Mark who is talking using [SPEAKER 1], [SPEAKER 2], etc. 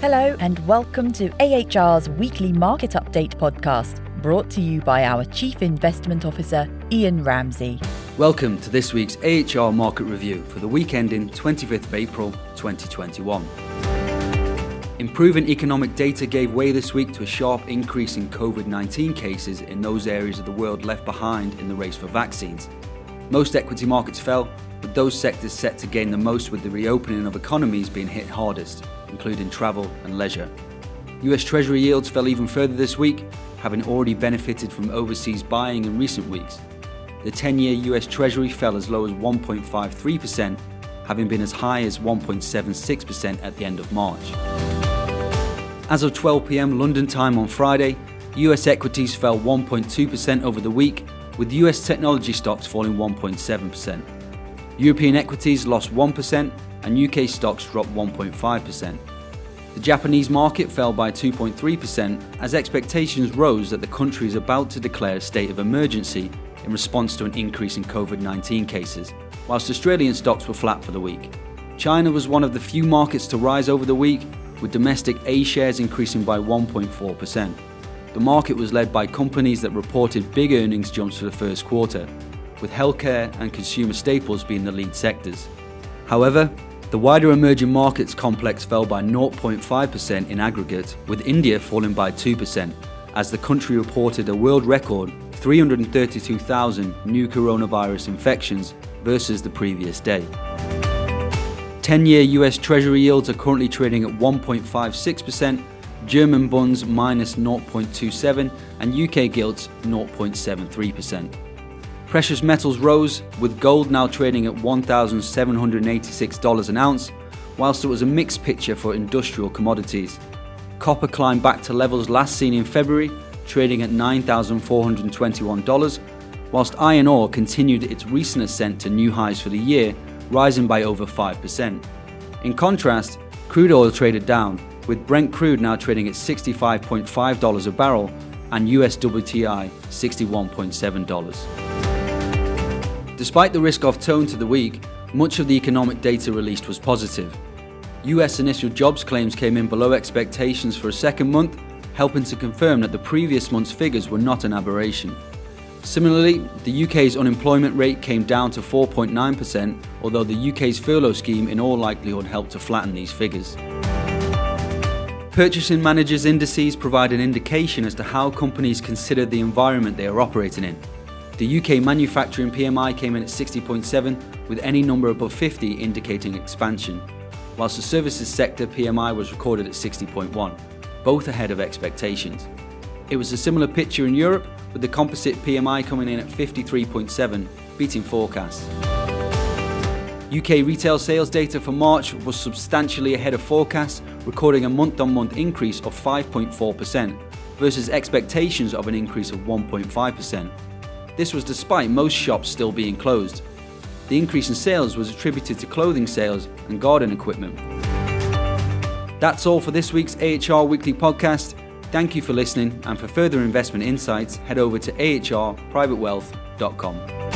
[SPEAKER 1] Hello, and welcome to AHR's weekly market update podcast, brought to you by our Chief Investment Officer, Ian Ramsey.
[SPEAKER 2] Welcome to this week's AHR market review for the week ending 25th of April 2021. Improving economic data gave way this week to a sharp increase in COVID 19 cases in those areas of the world left behind in the race for vaccines. Most equity markets fell, with those sectors set to gain the most with the reopening of economies being hit hardest including travel and leisure. US Treasury yields fell even further this week, having already benefited from overseas buying in recent weeks. The 10 year US Treasury fell as low as 1.53%, having been as high as 1.76% at the end of March. As of 12 pm London time on Friday, US equities fell 1.2% over the week, with US technology stocks falling 1.7%. European equities lost 1%, and UK stocks dropped 1.5%. The Japanese market fell by 2.3% as expectations rose that the country is about to declare a state of emergency in response to an increase in COVID 19 cases, whilst Australian stocks were flat for the week. China was one of the few markets to rise over the week, with domestic A shares increasing by 1.4%. The market was led by companies that reported big earnings jumps for the first quarter, with healthcare and consumer staples being the lead sectors. However, the wider emerging markets complex fell by 0.5% in aggregate, with India falling by 2%, as the country reported a world record 332,000 new coronavirus infections versus the previous day. 10 year US Treasury yields are currently trading at 1.56%, German bonds minus 0.27%, and UK gilts 0.73%. Precious metals rose, with gold now trading at $1,786 an ounce, whilst it was a mixed picture for industrial commodities. Copper climbed back to levels last seen in February, trading at $9,421, whilst iron ore continued its recent ascent to new highs for the year, rising by over 5%. In contrast, crude oil traded down, with Brent crude now trading at $65.5 a barrel and US WTI $61.7. Despite the risk off tone to the week, much of the economic data released was positive. US initial jobs claims came in below expectations for a second month, helping to confirm that the previous month's figures were not an aberration. Similarly, the UK's unemployment rate came down to 4.9%, although the UK's furlough scheme in all likelihood helped to flatten these figures. Purchasing managers' indices provide an indication as to how companies consider the environment they are operating in. The UK manufacturing PMI came in at 60.7, with any number above 50 indicating expansion, whilst the services sector PMI was recorded at 60.1, both ahead of expectations. It was a similar picture in Europe, with the composite PMI coming in at 53.7, beating forecasts. UK retail sales data for March was substantially ahead of forecasts, recording a month on month increase of 5.4% versus expectations of an increase of 1.5%. This was despite most shops still being closed. The increase in sales was attributed to clothing sales and garden equipment. That's all for this week's AHR Weekly Podcast. Thank you for listening, and for further investment insights, head over to ahrprivatewealth.com.